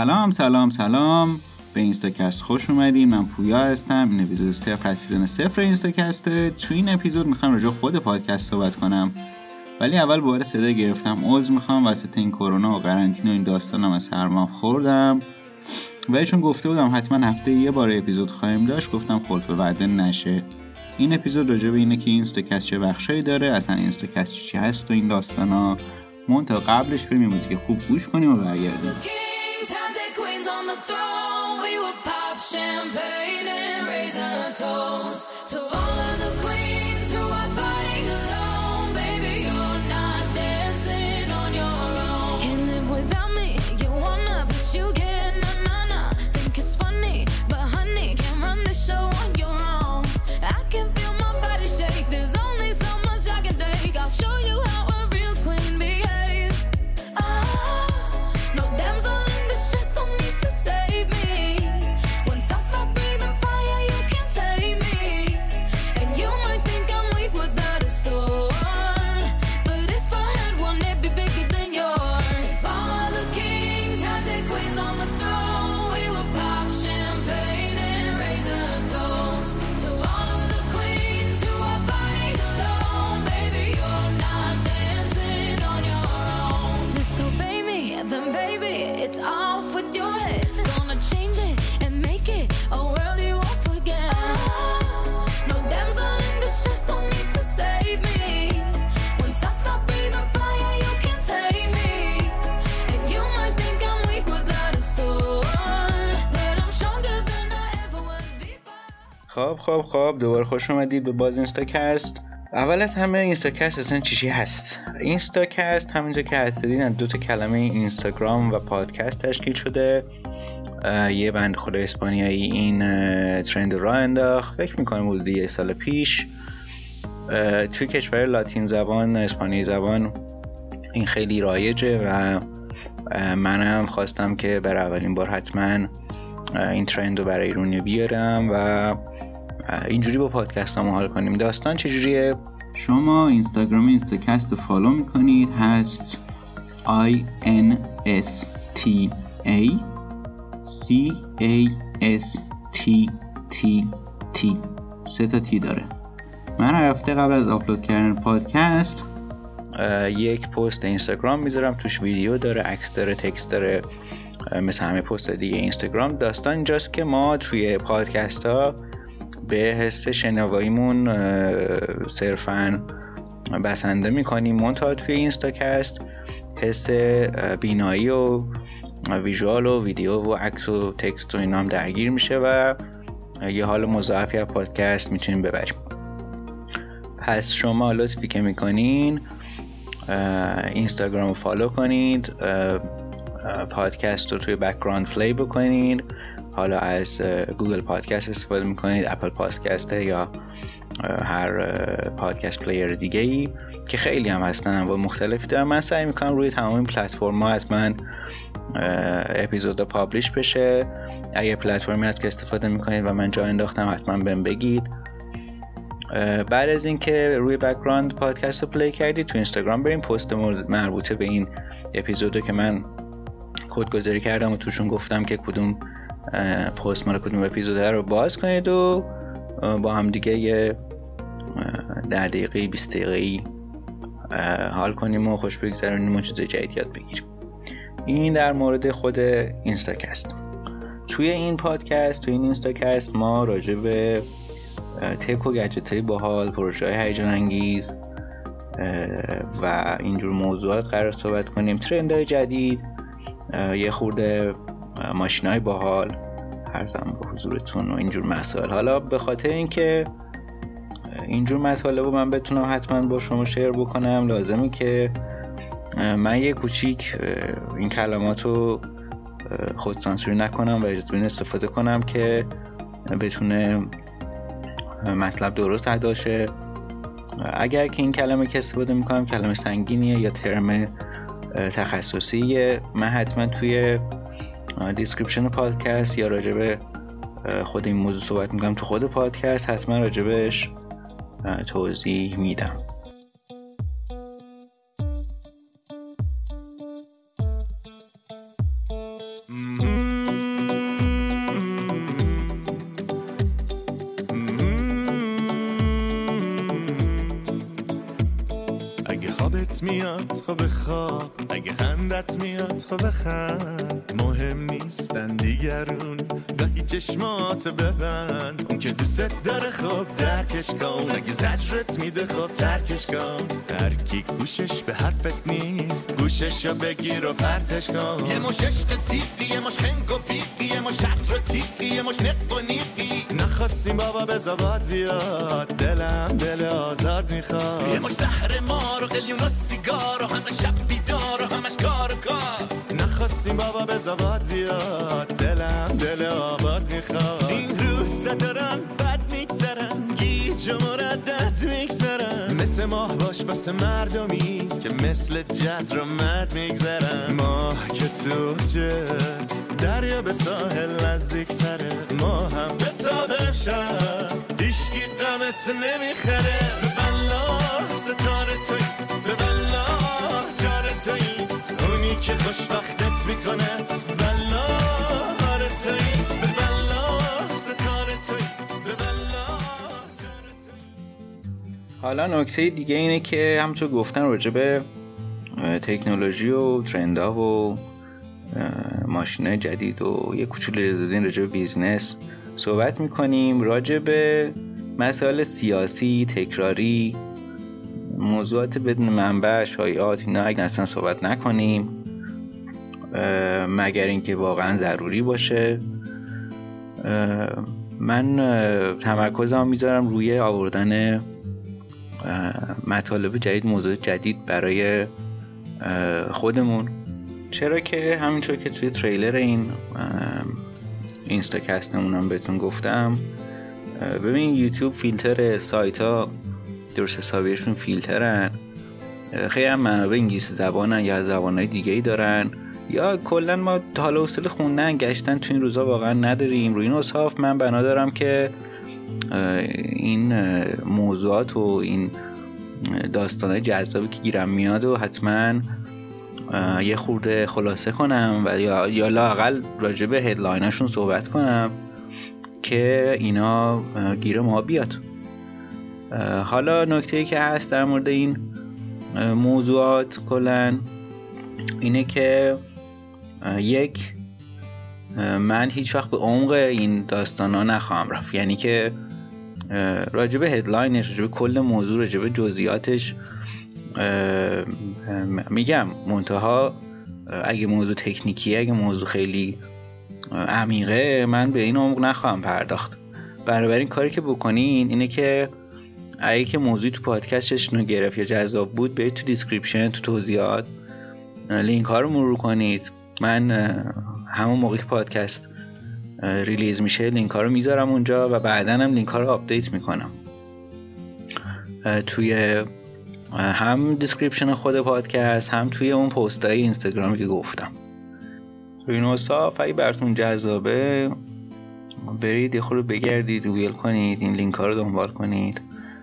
سلام سلام سلام. به اینستاکست خوش اومدین من پویا هستم. این اپیزود صفر از season صفر اینستاکسته تو این اپیزود می‌خوام راجع خود پادکست صحبت کنم. ولی اول دوباره صدا گرفتم عذر می‌خوام. وسط این کرونا و قرنطینه و این داستانا من سرما خوردم. ولی چون گفته بودم حتما هفته یه بار اپیزود خواهیم داشت گفتم خلف وعده نشه. این اپیزود راجع به اینه که اینستاکست چه بخشایی داره اصلا اینستاکست چی هست و این داستانا. تا قبلش بریم موزیک خوب گوش کنیم و برگردیم. the throne, we will pop champagne and raise a toast to all. Then baby, it's off with your head. Gonna change it and make it a world you won't forget. No damsel in distress, don't need to save me. Once I stop breathing fire, you can't take me. And you might think I'm weak without a sword, but I'm stronger than I ever was before. خب خب خب دوباره خوش اومدید به باز اینستاکست اول از همه اینستاکست اصلا چی چی هست؟ اینستاکست همینطور که از دو تا کلمه اینستاگرام و پادکست تشکیل شده. یه بند خود اسپانیایی این ترند راه انداخت. فکر می‌کنم حدود یه سال پیش. توی کشور لاتین زبان اسپانیایی زبان این خیلی رایجه و منم خواستم که برای اولین بار حتما این ترند رو برای ایرونی بیارم و اینجوری با پادکست هم حال کنیم. داستان چجوریه؟ شما اینستاگرام اینستاکست رو follow می‌کنید. هست I N S T A C A S T T T. سه تا تی داره. من هر هفته قبل از آپلود کردن پادکست یک پست اینستاگرام می‌ذارم. توش ویدیو داره عکس داره text داره. مثل همه پست دیگه اینستاگرام. داستان اینجاست که ما توی پادکست ها به حس شنواییمون صرفا بسنده می‌کنیم. منتها توی اینستاکست حس بینایی و visual و ویدیو و عکس و text و اینا هم درگیر میشه و یه حال مضاعفی از پادکست می‌تونیم ببریم. پس شما لطفی که می‌کنین اینستاگرام رو follow کنید پادکست رو توی background play بکنید. حالا از Google Podcast استفاده می‌کنید Apple Podcast یا هر podcast player دیگه ای که خیلی هم هستن انواع مختلفی دارن. من سعی می‌کنم روی تمام این پلتفرم ها حتما اپیزود publish بشه. اگه پلتفرمی هست که استفاده می‌کنید و من جا انداختم حتما بهم بگید. بعد از اینکه روی background پادکست رو play کردید تو اینستاگرام بریم. پست مربوطه به این اپیزود رو که من کدگذاری کردم و توشون گفتم که کدوم پست مال کدوم اپیزود رو باز کنید و با هم دیگه یه ده دقیقه 20 دقیقه حال کنیم و خوش بگذرونیم و چیزای جدید یاد بگیریم. این در مورد خود اینستاکست. توی این پادکست توی این اینستاکست ما راجع به tech و گجت های باحال پروژه های هیجان انگیز و اینجور موضوعات قرار صحبت کنیم. ترند های جدید یه خورده ماشین های باحال. هرزم به حضورتون و اینجور مسائل. حالا به خاطر اینکه اینجور مطالب رو من بتونم حتما با شما شیر بکنم لازمی که من یه کوچیک این کلمات رو خود سانسوری نکنم و اجازه استفاده کنم که بتونه مطلب درست ادا شه. اگر که این کلمه که استفاده می‌کنم کلمه سنگینیه یا ترم تخصصیه من حتما توی description پادکست یا راجب اه، خود این موضوع صحبت می‌کنم تو خود پادکست حتما راجبش توضیح میدم. خندت میاد. خب بخند. مهم نیستن دیگرون. گاهی چشمات ببند. اون که دوست داره خب درکش کن. اگه زجرت میده خب ترکش کن. هر کی گوشش به حرفت نیست گوشش رو بگیر و پرتش کن. یه مش عشق یه مش خنگ و یه مش شطر و تیقی یه مش نق و نیقی نخواستیم بابا به زباد بیاد. دلم دل آزاد می‌خواد. یه مش زهر مار و قلیون و سیگار و همه شب کار کار نخواستیم بابا به زباد بیاد. دلم دل آباد می‌خواد. این روزا دارن بد میگذرن گیج و مردد میگذرن مثل ماه باش واسه مردمی که مثل جز رو مد میگذرن ماه که تو چه؟ دریا به ساحل نزدیک تره ما هم به تابه شد هیشگی قمت نمی‌خره. بلا ستاره توی که می‌کنه. حالا نکته دیگه اینه که همونطور گفتن راجع به اه، تکنولوژی و ترندها و ماشین جدید و یه کوچولو رزیدین راجع بیزنس صحبت می‌کنیم. راجع به مسائل سیاسی تکراری موضوعات بدون منبع شایعات اینا اگه اصلا صحبت نکنیم. مگر اینکه واقعا ضروری باشه. من تمرکزم می‌ذارم روی آوردن مطالب جدید موضوع جدید برای خودمون. چرا که همینطور که توی تریلر این اینستاکستمون هم بهتون گفتم ببین یوتیوب فیلتر سایت ها درست حسابیشون فیلترن. خیلی هم منابع انگلیسی زبانن یا زبانهای دیگه ای دارن. یا کلا ما حالا حوصله خوندن گشتن تو این روزا واقعا نداریم. روی این اصحاف من بنا دارم که این موضوعات و این داستانه جذابی که گیرم میاد و حتما یه خورده خلاصه کنم و یا, یا لاقل راجع به هدلایناشون صحبت کنم که اینا گیر ما بیاد. حالا نکته که هست در مورد این موضوعات کلا اینه که یک من هیچ وقت به عمق این داستان ها نخواهم رفت. یعنی که به هدلاینش راجع به کل موضوع راجع به جزئیاتش میگم منتها اگه موضوع تکنیکیه اگه موضوع خیلی عمیقه من به این عمق نخواهم پرداخت. بنابراین کاری که بکنین اینه که اگه که موضوعی تو پادکستش رو گرفت یا جذاب بود برید تو description تو توضیحات لینک ها رو مرور کنید. من همون موقع که پادکست release میشه لینک ها رو می‌ذارم اونجا و بعدا هم لینک ها رو update می‌کنم. توی هم description خود پادکست هم توی اون پست های اینستاگرامی که گفتم. روی نوصاف اگه براتون جذابه. برید یه خورده بگردید ویل کنید این لینک ها رو دنبال کنید.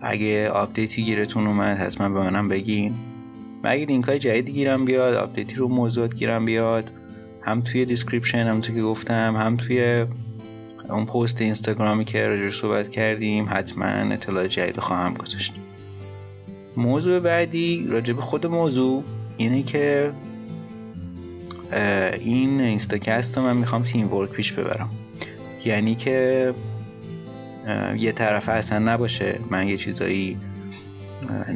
اگه update ی گیرتون اومد حتما به منم بگین. و اگه لینک های جدیدی گیرم بیاد update ی رو موضوعات گیرم بیاد. هم توی description هم توی که گفتم هم توی اون پست اینستاگرامی که راجبش صحبت کردیم حتما اطلاع جدید خواهم گذاشت. موضوع بعدی راجع به خود موضوع اینه که این اینستاکست رو من می‌خوام تیم ورک پیش ببرم. یعنی که یه طرفه اصلا نباشه من یه چیزایی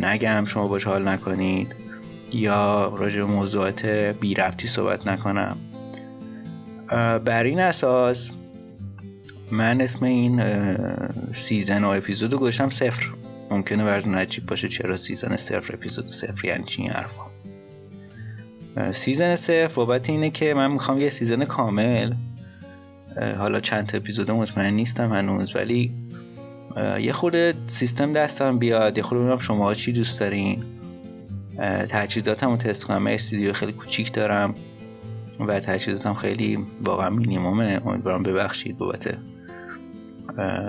نگم شما باش حال نکنید یا راجع موضوعات بی ربطی صحبت نکنم. بر این اساس من اسم این season و اپیزود گذاشتم صفر. ممکنه براتون عجیب باشه چرا season صفر اپیزود صفر یعنی چی حرفا. season صفر بابت اینه که من می‌خوام یه season کامل. حالا چند تا اپیزود مطمئن نیستم هنوز ولی یه خورده سیستم دستم بیاد یه خورده ببینم شما چی دوست دارین. تجهیزاتم رو تست کنم من استودیو خیلی کوچیک دارم. و تجهیزاتم خیلی واقعا مینیمومه. امیدوارم ببخشید بابت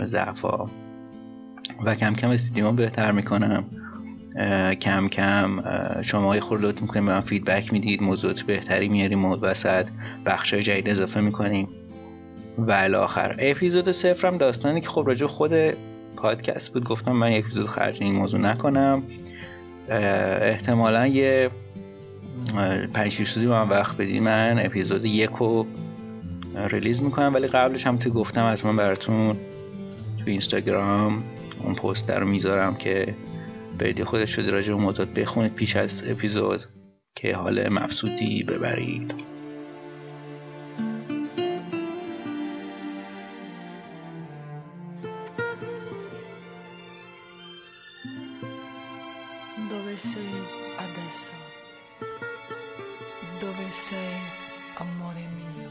ضعفا و کم کم استودیوم بهتر می‌کنم. کم کم شما یه خورده لطف می‌کنیم به من فیدبک می‌دید. موضوعات بهتری میاریم وسط بخش جدید اضافه می‌کنیم. و الاخر. اپیزود صفرم داستانی که خب راجع خود پادکست بود. گفتم من یک اپیزود خرج این موضوع نکنم. احتمالا یه پنج روزی من وقت بدی من اپیزود یک رو ریلیز می‌کنم ولی قبلش هم تو گفتم حتما براتون تو اینستاگرام اون پست رو می‌ذارم که برید خودش شده راجع به موضوع بخونید پیش از اپیزود که حال مبسوطی ببرید Dove sei adesso? Dove sei, amore mio?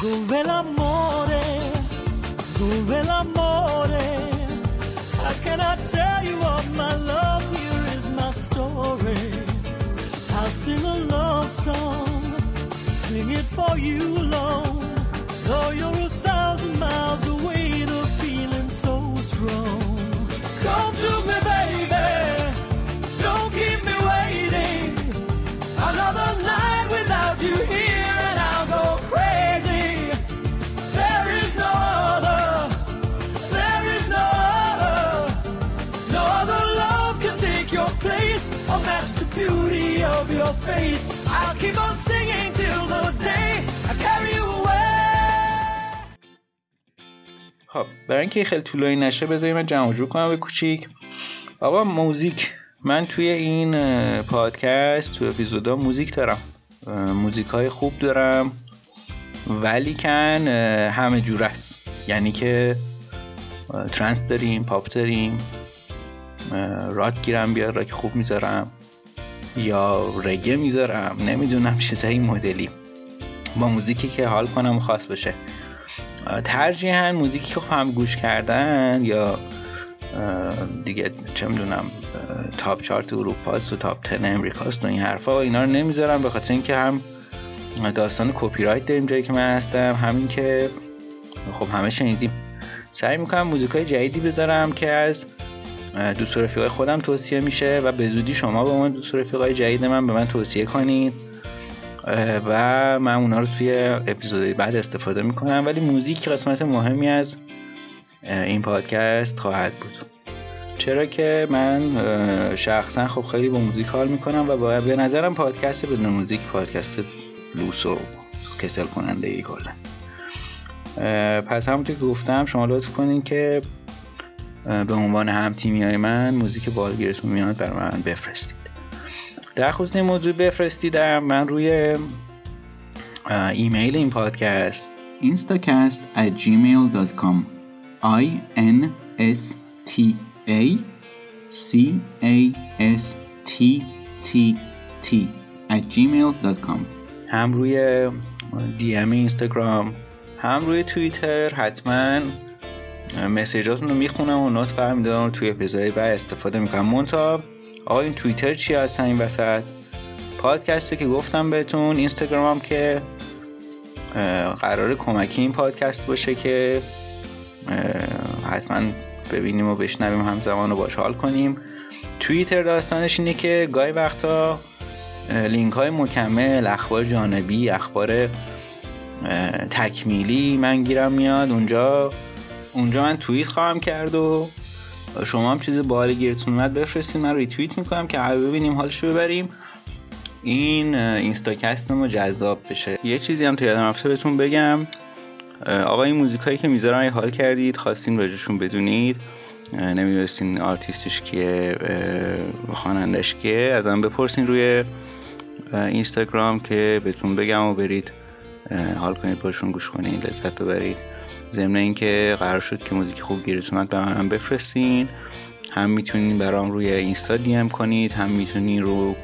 Dove l'amore? Dove l'amore? How can I tell you of my love? Here is my story. I'll sing a love song, sing it for you alone. Though you're a thousand miles away, the feeling's so strong. Come to me, baby. Don't keep me waiting. Another night without you here, and I'll go crazy. There is no other. There is no other. No other love can take your place or match the beauty of your face. برای اینکه خیلی طولانی نشه بذارید من جمع جور کنم به کوچیک. آقا موزیک. من توی این پادکست تو اپیزودا موزیک دارم. موزیک های خوب دارم. ولی کن همه جور است. یعنی که ترنس داریم پاپ داریم راک گیرم بیاد راک خوب می‌ذارم. یا رگه می‌ذارم. نمی‌دونم چیزای این مدلی. با موزیکی که حال کنم خاص بشه ترجیحاً موزیکی که هم گوش کردن یا دیگه چه می‌دونم top chart اروپاست و top 10 امریکاست و این حرفا و اینا رو نمی‌ذارم به خاطر اینکه هم داستان کپی رایت داریم جایی که من هستم همین که خب همه شنیدیم. سعی می‌کنم موزیکای جدیدی بذارم که از دوست رفیقای خودم توصیه میشه و به زودی شما به من دوست رفیقای جدید من به من توصیه کنید. و من اونا رو توی اپیزودهای بعد استفاده می‌کنم ولی موزیک قسمت مهمی از این پادکست خواهد بود. چرا که من شخصا خب خیلی با موزیک حال می‌کنم و با به نظرم پادکست بدون موزیک پادکست لوس و کسل کننده ای کلا. پس همونطور که گفتم شما لطف کنین که به عنوان هم تیمی های من موزیک بالگیرتون میاد بر من بفرستید. در خصوص این موضوع بفرستیدم من روی ایمیل این پادکست instacast at gmail.com i n s t a c a s t t t at gmail.com هم روی دی ام اینستاگرام هم روی توییتر حتما مسیجاتون رو می‌خونم و نوت برمیدارم توی اپیزودهای بعد استفاده می‌کنم. مونتا آقا این توییتر چی هست این وسط؟ پادکست که گفتم بهتون اینستاگرام هم که قرار کمکی این پادکست باشه که حتما ببینیم و بشنویم همزمان رو باش حال کنیم. توییتر داستانش اینه که گاهی وقتا لینک های مکمل اخبار جانبی اخبار تکمیلی من گیرم میاد. اونجا اونجا من توییت خواهم کرد و شما هم چیز باحالی گیرتون اومد بفرستید من ریتوییت می‌کنم که همه ببینیم حالش ببریم. این اینستاکست ما جذاب بشه. یه چیزی هم تو یادم رفته بهتون بگم. آقا این موزیکایی که می‌ذارم اگه حال کردید خواستین راجبشون بدونید. نمی‌دونستین آرتیستش کیه خوانندش کیه. ازم بپرسین روی اینستاگرام که بهتون بگم و برید حال کنید باشون گوش کنید لذت ببرید. ضمن اینکه قرار شد که موزیک خوب گیرتون اومد به من بفرستین. هم می‌تونین برام روی اینستا DM کنید هم می‌تونین رو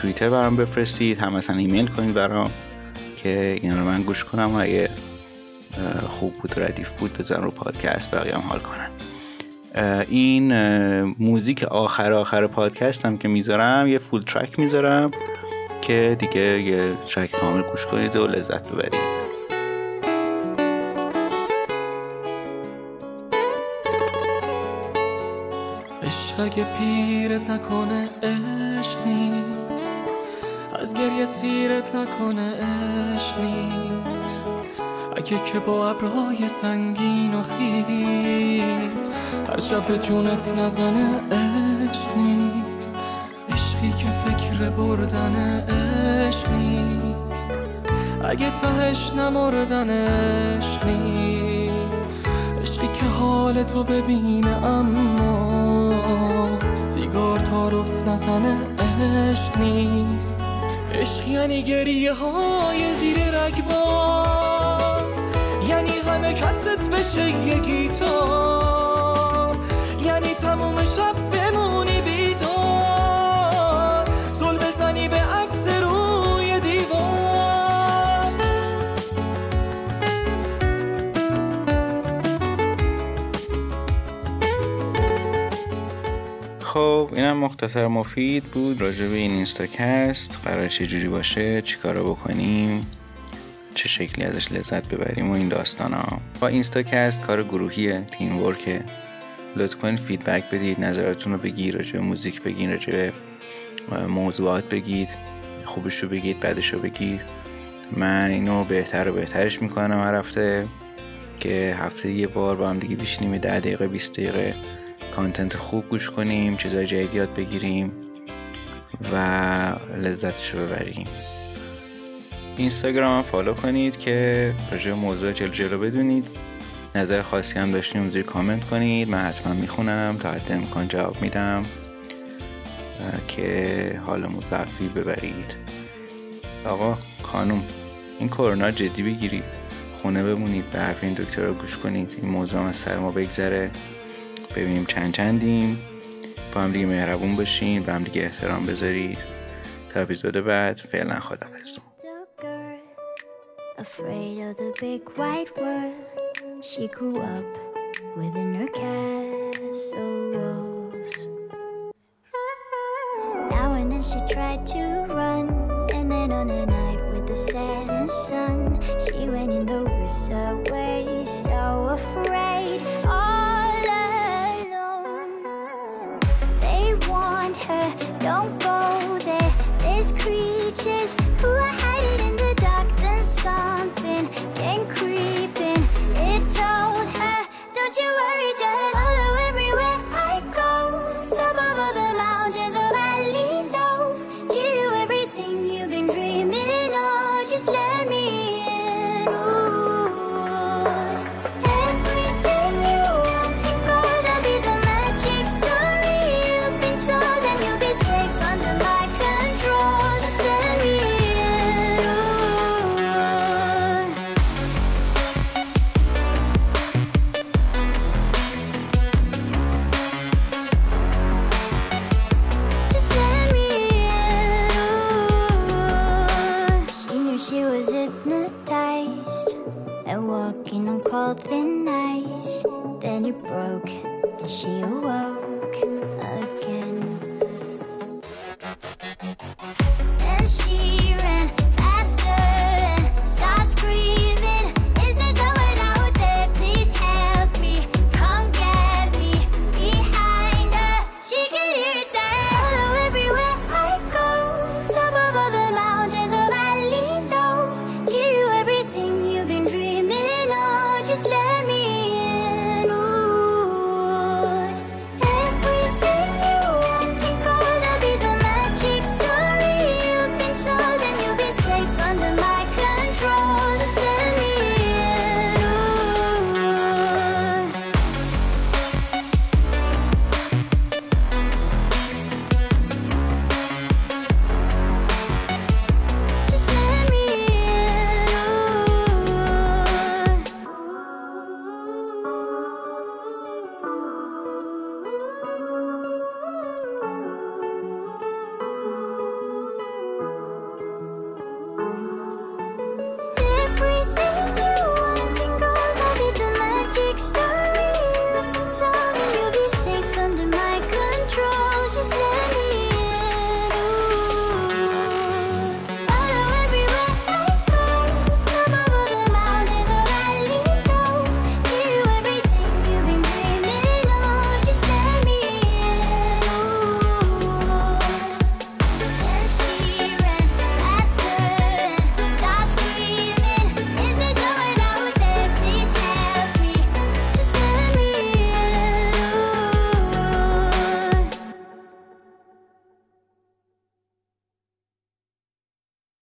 توییتر برام بفرستید هم مثلا ایمیل کنید برام که اینا رو من گوش کنم و اگه خوب بود و ردیف بود بزن رو پادکست بقیه هم حال کنن. این موزیک آخر آخر پادکست هم که می‌ذارم یه full track می‌ذارم که دیگه یه track کامل گوش کنید و لذت ببرید. اگه پیرت نکنه عشق نیست. از گریه سیرت نکنه عشق نیست. اگه که با ابرهای سنگین و خیز هر شب به جونت نزنه عشق نیست. عشقی که فکر بردن عشق نیست. اگه تهش نمردن عشق نیست. عشقی که حال تو ببینه اما سیگار تعارف نزنه عشق نیست. عشق یعنی گریه های زیر رگبار. یعنی همه کست بشه یه گیتار. یعنی تموم شب خب اینم مختصر مفید بود. راجع به این اینستاکست قرار چه جوری باشه چیکارا بکنیم چه شکلی ازش لذت ببریم و این داستان ها با اینستاکست کار گروهیه teamwork ه. لطف کنید feedback بدید نظراتتون رو بگید راجع به موزیک بگید راجع به موضوعات بگید خوبش رو بگید بدش رو بگید. من اینو بهتر و بهترش می‌کنم هر هفته که هفته یه بار با هم دیگه بشینیم ده دقیقه 20 دقیقه content خوب گوش کنیم چیزای جدید یاد بگیریم و لذتش ببریم. اینستاگرام هم follow کنید که راجع موضوع جلو جلو بدونید. نظر خاصی هم داشتین زیر کامنت کنید. من حتما می‌خونم تا حد امکان جواب میدم. که حال مضاعفی ببرید. آقا خانوم این کرونا جدی بگیرید. خونه بمونید به حرف این دکتر رو گوش کنید. این موضوع هم از سر ما بگذره. ببینیم چند چندیم با هم دیگه مهربون باشین با هم دیگه احترام بذارید تا اپیزود بعد فعلا خدافظ afraid of the big white world. She grew up within her castle walls. Now and then she tried to run, and then on a night with the setting sun, she went in the woods away, so afraid, all hypnotized and walking on cold thin ice. Then it broke and she awoke again.